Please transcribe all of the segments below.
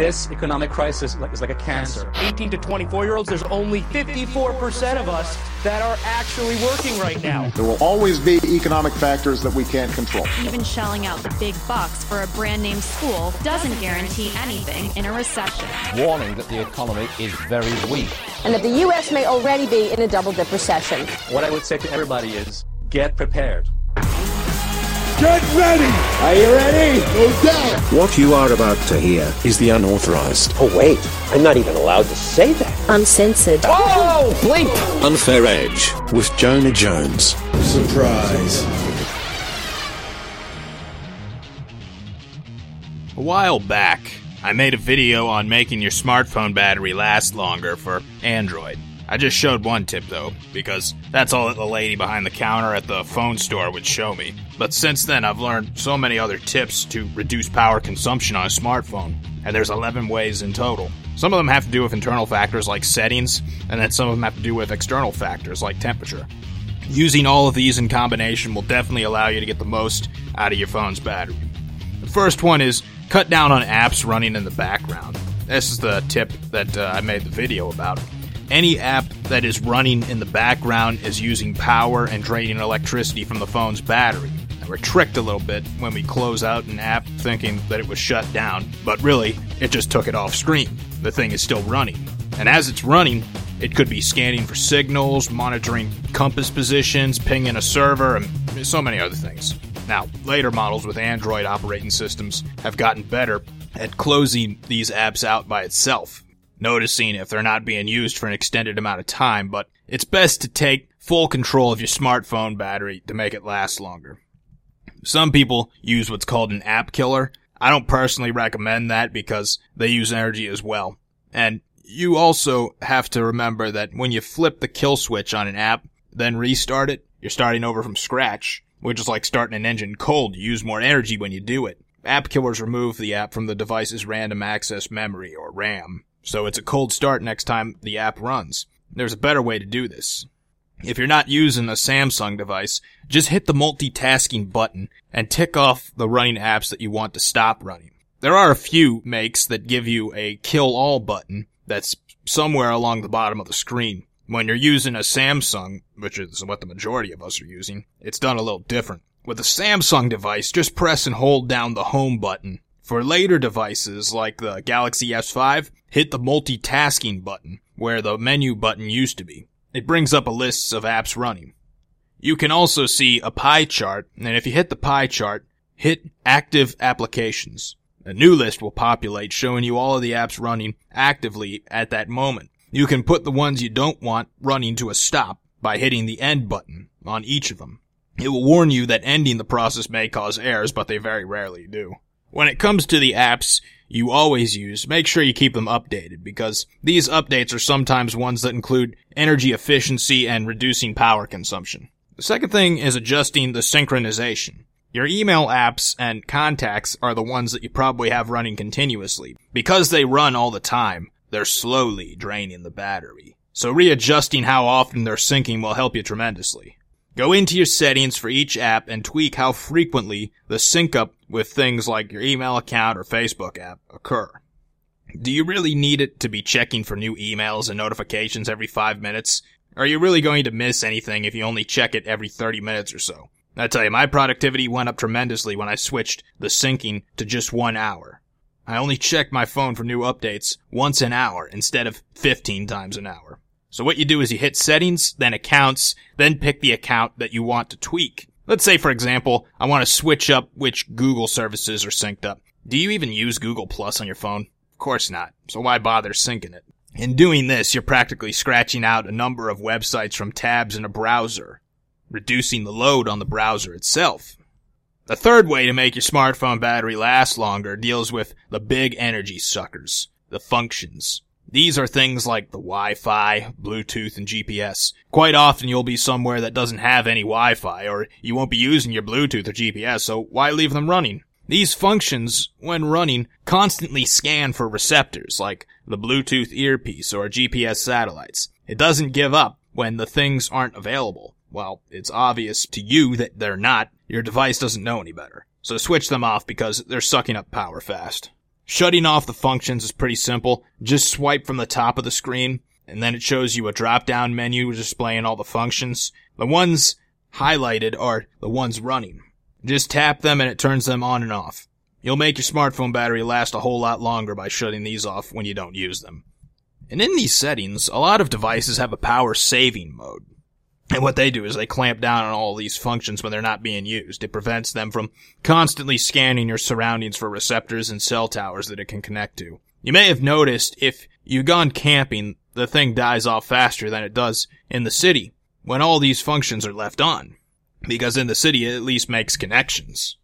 This economic crisis is like a cancer. 18 to 24 year olds, there's only 54% of us that are actually working right now. There will always be economic factors that we can't control. Even shelling out the big bucks for a brand name school doesn't guarantee anything in a recession. Warning that the economy is very weak. And that the U.S. may already be in a double dip recession. What I would say to everybody is get prepared. Get ready! Are you ready? No doubt! What you are about to hear is the unauthorized. Oh, wait. I'm not even allowed to say that. Uncensored. Oh, bleep! Unfair Edge with Jonah Jones. Surprise. A while back, I made a video on making your smartphone battery last longer for Android. I just showed one tip though, because that's all that the lady behind the counter at the phone store would show me. But since then, I've learned so many other tips to reduce power consumption on a smartphone, and there's 11 ways in total. Some of them have to do with internal factors like settings, and then some of them have to do with external factors like temperature. Using all of these in combination will definitely allow you to get the most out of your phone's battery. The first one is cut down on apps running in the background. This is the tip that uh, I made the video about. Any app that is running in the background is using power and draining electricity from the phone's battery. We're tricked a little bit when we close out an app thinking that it was shut down, but really, it just took it off screen. The thing is still running. And as it's running, it could be scanning for signals, monitoring compass positions, pinging a server, and so many other things. Now, later models with Android operating systems have gotten better at closing these apps out by itself, noticing if they're not being used for an extended amount of time, but it's best to take full control of your smartphone battery to make it last longer. Some people use what's called an app killer. I don't personally recommend that because they use energy as well. And you also have to remember that when you flip the kill switch on an app, then restart it, you're starting over from scratch, which is like starting an engine cold. You use more energy when you do it. App killers remove the app from the device's random access memory, or RAM. So it's a cold start next time the app runs. There's a better way to do this. If you're not using a Samsung device, just hit the multitasking button and tick off the running apps that you want to stop running. There are a few makes that give you a kill all button that's somewhere along the bottom of the screen. When you're using a Samsung, which is what the majority of us are using, it's done a little different. With a Samsung device, just press and hold down the home button. For later devices like the Galaxy S5, hit the multitasking button where the menu button used to be. It brings up a list of apps running. You can also see a pie chart, and if you hit the pie chart, hit active applications. A new list will populate showing you all of the apps running actively at that moment. You can put the ones you don't want running to a stop by hitting the end button on each of them. It will warn you that ending the process may cause errors, but they very rarely do. When it comes to the apps you always use, make sure you keep them updated because these updates are sometimes ones that include energy efficiency and reducing power consumption. The second thing is adjusting the synchronization. Your email apps and contacts are the ones that you probably have running continuously. Because they run all the time, they're slowly draining the battery. So readjusting how often they're syncing will help you tremendously. Go into your settings for each app and tweak how frequently the sync up with things like your email account or Facebook app occur. Do you really need it to be checking for new emails and notifications every five minutes? Are you really going to miss anything if you only check it every 30 minutes or so? I tell you, my productivity went up tremendously when I switched the syncing to just one hour. I only check my phone for new updates once an hour instead of 15 times an hour. So what you do is you hit settings, then accounts, then pick the account that you want to tweak. Let's say, for example, I want to switch up which Google services are synced up. Do you even use Google Plus on your phone? Of course not. So why bother syncing it? In doing this, you're practically scratching out a number of websites from tabs in a browser, reducing the load on the browser itself. The third way to make your smartphone battery last longer deals with the big energy suckers, the functions. These are things like the Wi-Fi, Bluetooth, and GPS. Quite often you'll be somewhere that doesn't have any Wi-Fi, or you won't be using your Bluetooth or GPS, so why leave them running? These functions, when running, constantly scan for receptors, like the Bluetooth earpiece or GPS satellites. It doesn't give up when the things aren't available. Well, it's obvious to you that they're not, your device doesn't know any better. So switch them off because they're sucking up power fast. Shutting off the functions is pretty simple. Just swipe from the top of the screen, and then it shows you a drop down menu displaying all the functions. The ones highlighted are the ones running. Just tap them and it turns them on and off. You'll make your smartphone battery last a whole lot longer by shutting these off when you don't use them. And in these settings, a lot of devices have a power saving mode. And what they do is they clamp down on all these functions when they're not being used. It prevents them from constantly scanning your surroundings for receptors and cell towers that it can connect to. You may have noticed if you've gone camping, the thing dies off faster than it does in the city when all these functions are left on. Because in the city it at least makes connections.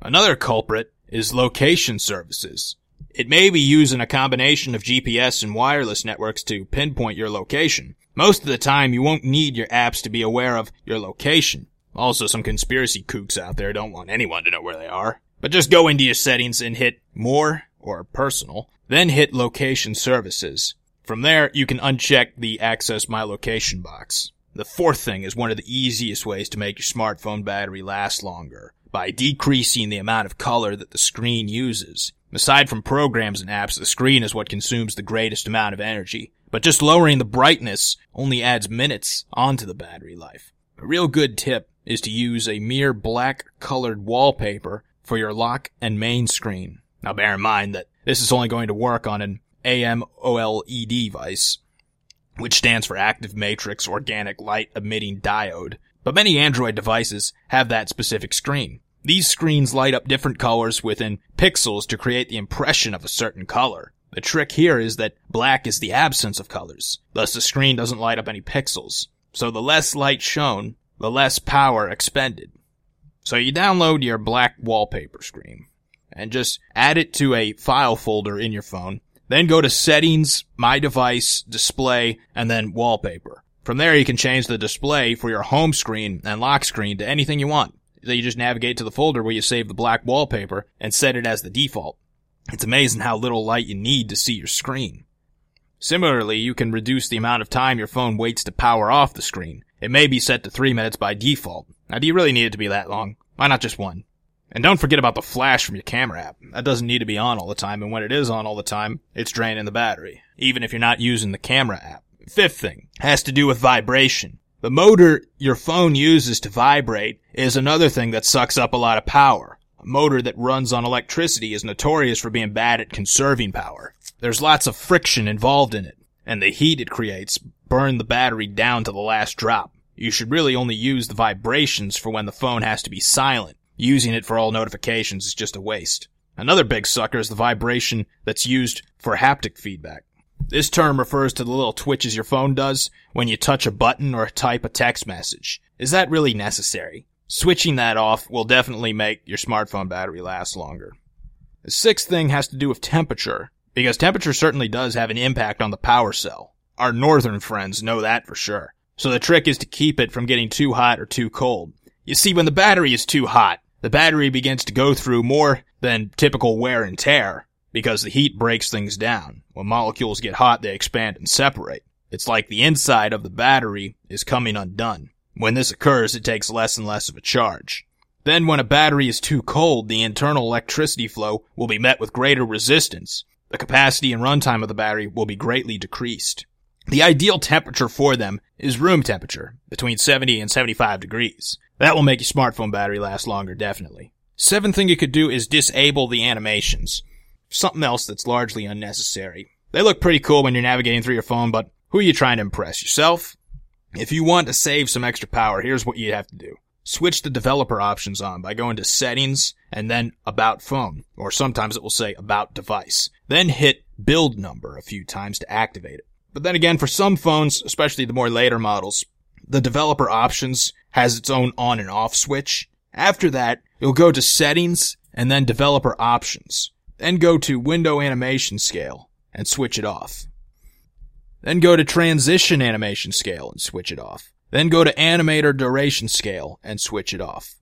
Another culprit is location services. It may be using a combination of GPS and wireless networks to pinpoint your location. Most of the time, you won't need your apps to be aware of your location. Also, some conspiracy kooks out there don't want anyone to know where they are. But just go into your settings and hit More or Personal, then hit Location Services. From there, you can uncheck the Access My Location box. The fourth thing is one of the easiest ways to make your smartphone battery last longer by decreasing the amount of color that the screen uses. Aside from programs and apps, the screen is what consumes the greatest amount of energy. But just lowering the brightness only adds minutes onto the battery life. A real good tip is to use a mere black colored wallpaper for your lock and main screen. Now bear in mind that this is only going to work on an AMOLED device, which stands for Active Matrix Organic Light Emitting Diode. But many Android devices have that specific screen. These screens light up different colors within pixels to create the impression of a certain color. The trick here is that black is the absence of colors, thus the screen doesn't light up any pixels. So the less light shown, the less power expended. So you download your black wallpaper screen and just add it to a file folder in your phone. Then go to settings, my device, display, and then wallpaper. From there you can change the display for your home screen and lock screen to anything you want. So you just navigate to the folder where you save the black wallpaper and set it as the default. It's amazing how little light you need to see your screen. Similarly, you can reduce the amount of time your phone waits to power off the screen. It may be set to 3 minutes by default. Now do you really need it to be that long? Why not just one? And don't forget about the flash from your camera app. That doesn't need to be on all the time, and when it is on all the time, it's draining the battery, even if you're not using the camera app. Fifth thing has to do with vibration. The motor your phone uses to vibrate is another thing that sucks up a lot of power. A motor that runs on electricity is notorious for being bad at conserving power. There's lots of friction involved in it, and the heat it creates burn the battery down to the last drop. You should really only use the vibrations for when the phone has to be silent. Using it for all notifications is just a waste. Another big sucker is the vibration that's used for haptic feedback. This term refers to the little twitches your phone does when you touch a button or type a text message. Is that really necessary? Switching that off will definitely make your smartphone battery last longer. The sixth thing has to do with temperature, because temperature certainly does have an impact on the power cell. Our northern friends know that for sure. So the trick is to keep it from getting too hot or too cold. You see, when the battery is too hot, the battery begins to go through more than typical wear and tear, because the heat breaks things down. When molecules get hot, they expand and separate. It's like the inside of the battery is coming undone. When this occurs, it takes less and less of a charge. Then when a battery is too cold, the internal electricity flow will be met with greater resistance. The capacity and runtime of the battery will be greatly decreased. The ideal temperature for them is room temperature, between 70 and 75 degrees. That will make your smartphone battery last longer, definitely. Seventh thing you could do is disable the animations something else that's largely unnecessary. They look pretty cool when you're navigating through your phone, but who are you trying to impress? Yourself? If you want to save some extra power, here's what you have to do. Switch the developer options on by going to settings and then about phone, or sometimes it will say about device. Then hit build number a few times to activate it. But then again, for some phones, especially the more later models, the developer options has its own on and off switch. After that, you'll go to settings and then developer options. Then go to window animation scale and switch it off. Then go to transition animation scale and switch it off. Then go to animator duration scale and switch it off.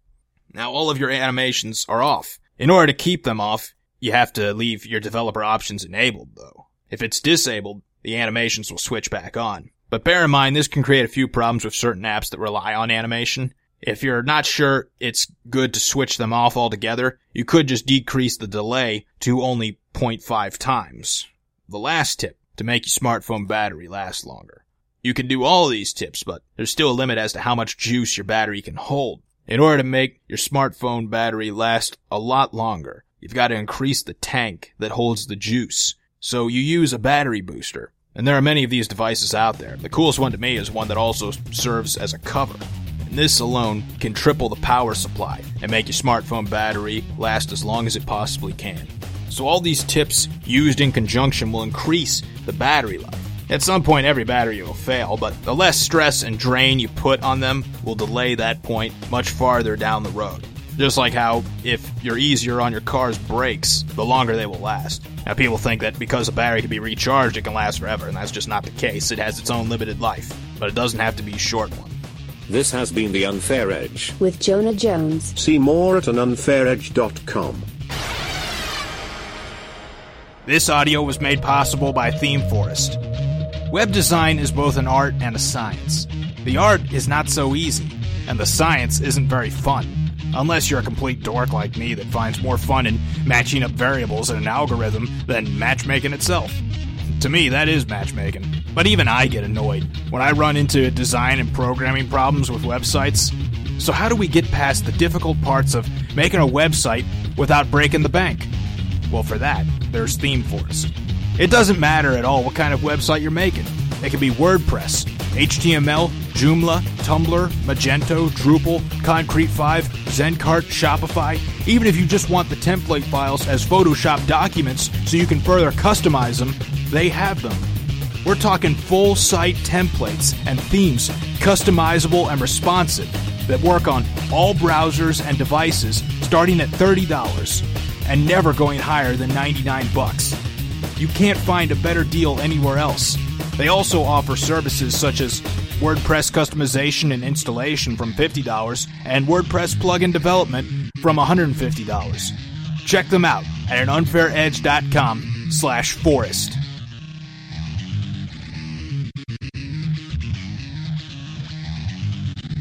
Now all of your animations are off. In order to keep them off, you have to leave your developer options enabled though. If it's disabled, the animations will switch back on. But bear in mind, this can create a few problems with certain apps that rely on animation. If you're not sure it's good to switch them off altogether, you could just decrease the delay to only 0.5 times. The last tip to make your smartphone battery last longer. You can do all these tips, but there's still a limit as to how much juice your battery can hold. In order to make your smartphone battery last a lot longer, you've got to increase the tank that holds the juice. So you use a battery booster. And there are many of these devices out there. The coolest one to me is one that also serves as a cover. And this alone can triple the power supply and make your smartphone battery last as long as it possibly can. So all these tips used in conjunction will increase the battery life. At some point, every battery will fail, but the less stress and drain you put on them will delay that point much farther down the road. Just like how, if you're easier on your car's brakes, the longer they will last. Now, people think that because a battery can be recharged, it can last forever, and that's just not the case. It has its own limited life, but it doesn't have to be a short one. This has been The Unfair Edge. With Jonah Jones. See more at anunfairedge.com. This audio was made possible by Theme Forest. Web design is both an art and a science. The art is not so easy, and the science isn't very fun. Unless you're a complete dork like me that finds more fun in matching up variables in an algorithm than matchmaking itself. To me, that is matchmaking. But even I get annoyed when I run into design and programming problems with websites. So, how do we get past the difficult parts of making a website without breaking the bank? Well, for that, there's Theme Forest. It doesn't matter at all what kind of website you're making. It can be WordPress, HTML, Joomla, Tumblr, Magento, Drupal, Concrete 5, Zencart, Shopify. Even if you just want the template files as Photoshop documents so you can further customize them, they have them. We're talking full site templates and themes, customizable and responsive, that work on all browsers and devices starting at $30 and never going higher than 99 bucks. You can't find a better deal anywhere else. They also offer services such as WordPress customization and installation from $50 and WordPress plugin development from $150. Check them out at unfairedge.com slash forest.